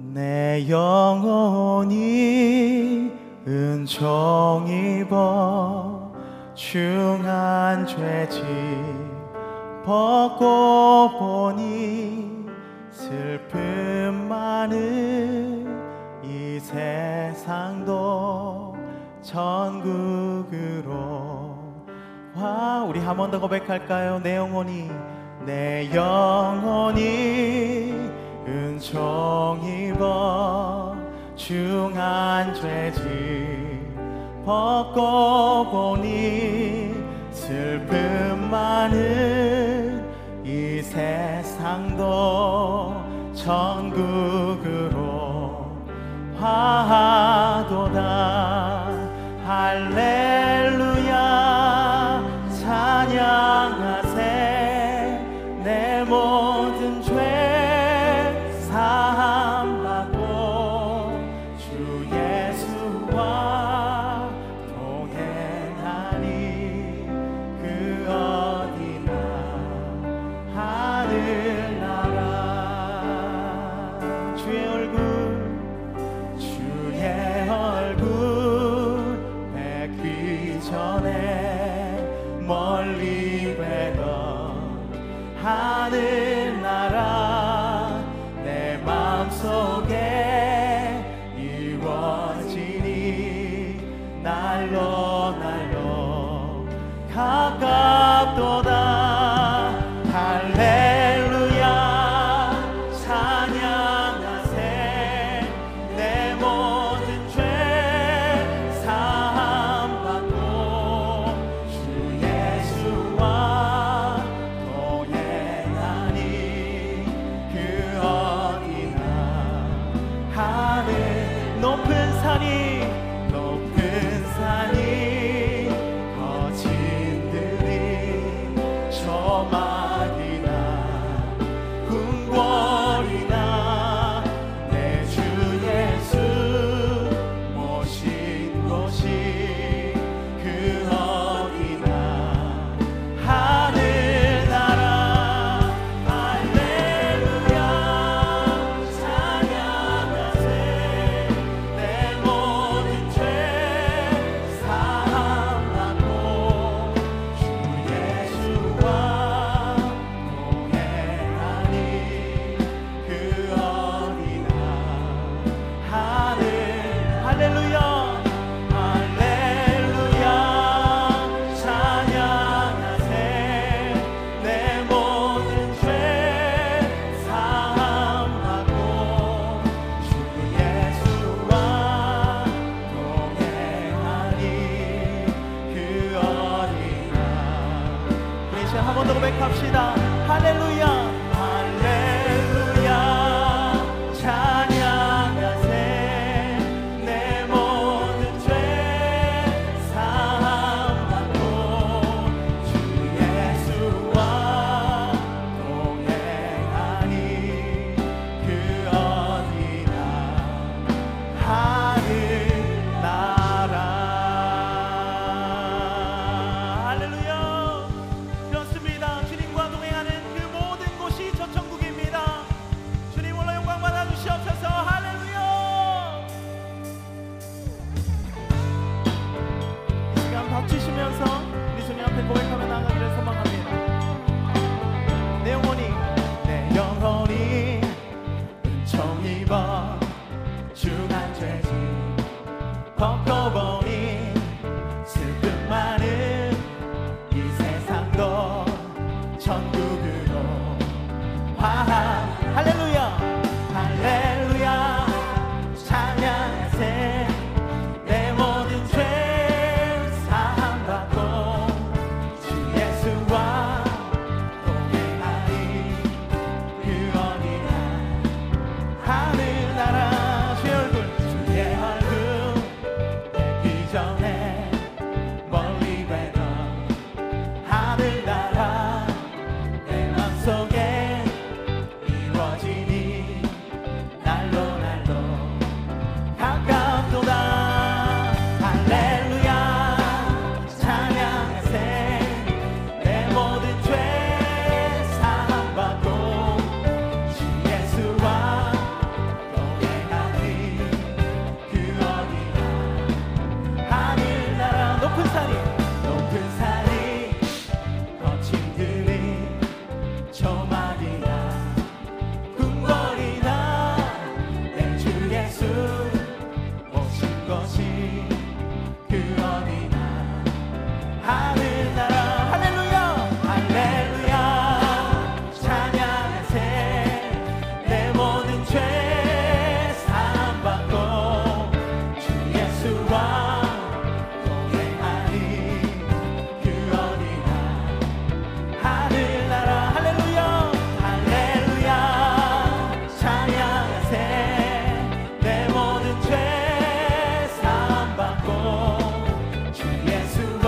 내 영혼이 은총 입어 중한 죄지 벗고 보니 슬픔 많은 이 세상도 천국으로. 와 우리 한 번 더 고백할까요? 내 영혼이 내 영혼이 은총이어 중한 죄지 벗고 보니 슬픔만은 이 세상도 천국으로 화하도다 할래.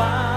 Pai.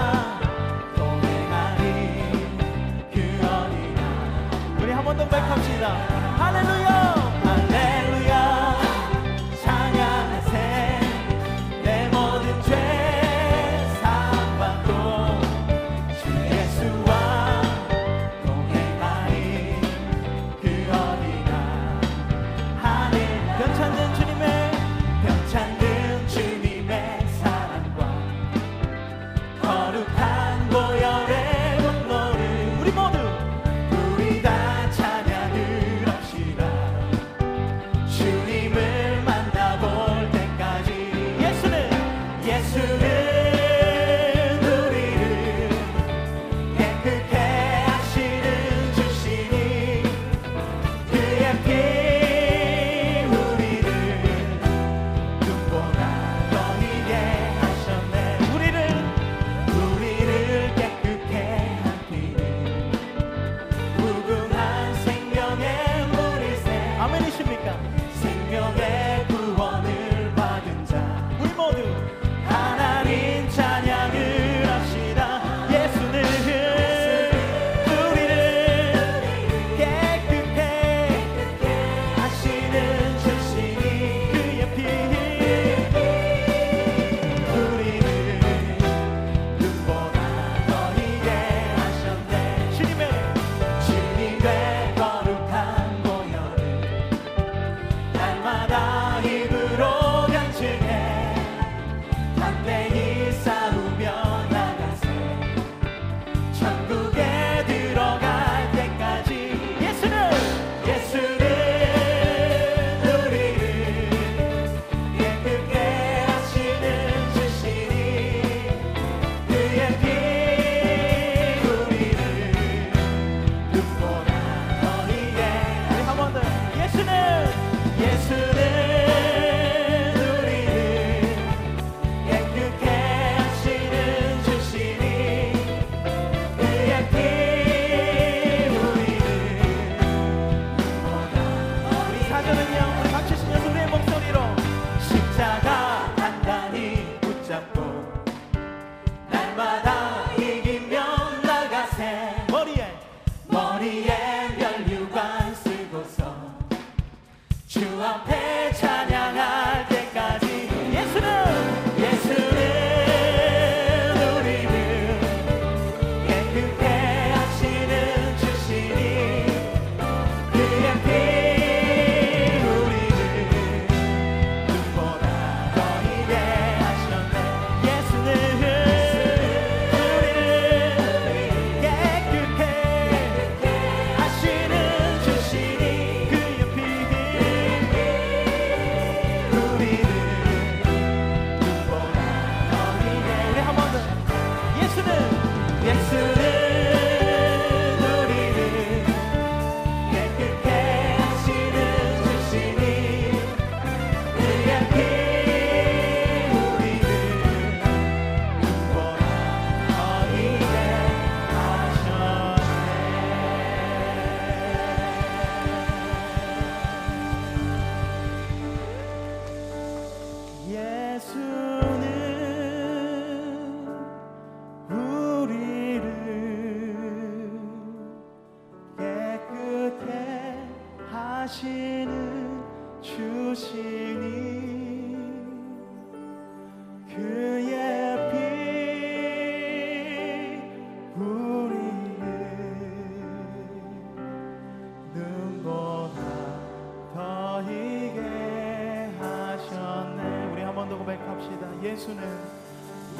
예수는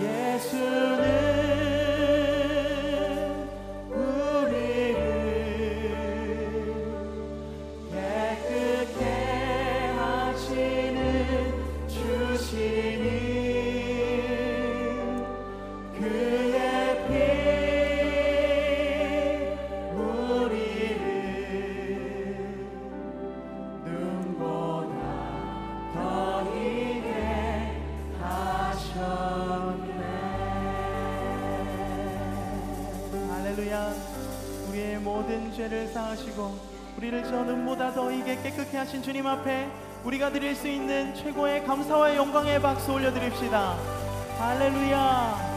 예수 할렐루야 우리의 모든 죄를 사하시고 우리를 저 눈보다 더 이게 깨끗게 하신 주님 앞에 우리가 드릴 수 있는 최고의 감사와 영광의 박수 올려드립시다. 할렐루야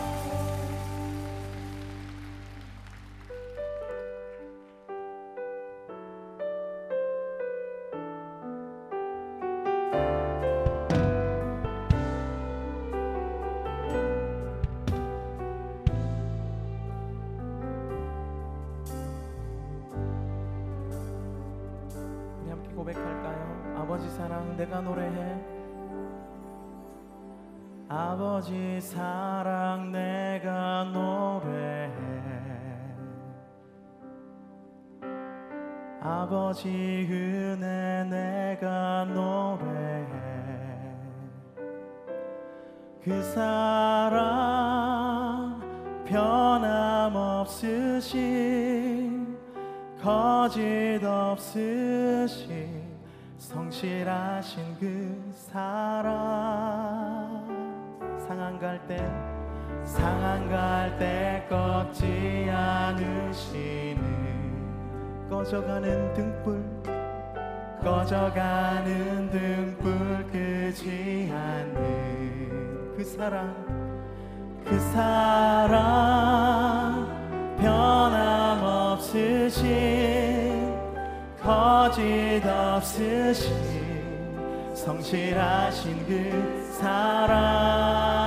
고백할까요? 아버지 사랑 내가 노래해. 아버지 사랑 내가 노래해. 아버지 은혜 내가 노래해. 그 사랑 변함없으신 거짓 없으신 성실하신 그 사랑 상한 갈때 상한 갈때 꺾지 않으시는 꺼져가는 등불 꺼져가는 등불 끄지 않는 그 사랑 그 사랑 없으신 거짓 없으신 성실하신 그 사랑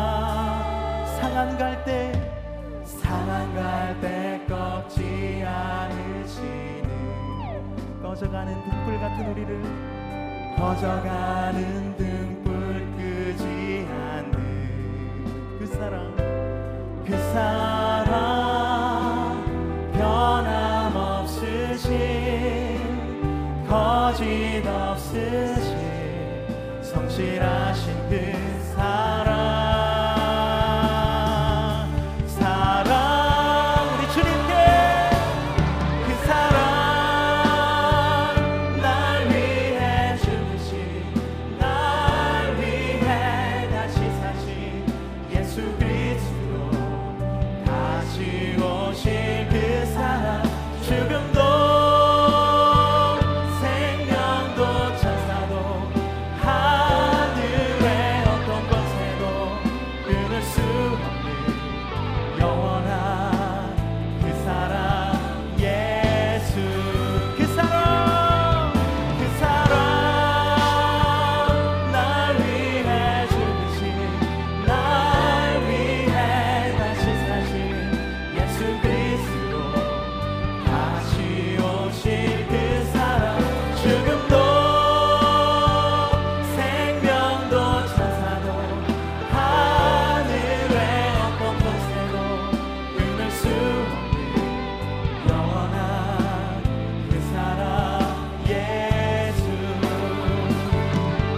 상한 갈때 상한 갈때 꺾지 않으시는 꺼져가는 등불 같은 우리를 꺼져가는 등불 끄지 않는 그 사랑 그 사랑 변함없으신 거짓 없으신 성실하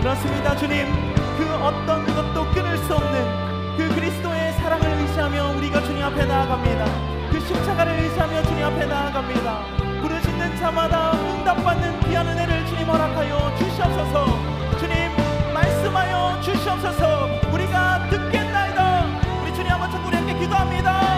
그렇습니다 주님. 그 어떤 것도 끊을 수 없는 그 그리스도의 사랑을 의지하며 우리가 주님 앞에 나아갑니다. 그 십자가를 의지하며 주님 앞에 나아갑니다. 부르짖는 자마다 응답받는 귀한 은혜를 주님 허락하여 주시옵소서. 주님 말씀하여 주시옵소서. 우리가 듣겠나이다. 우리 주님 한번 천국 함께 기도합니다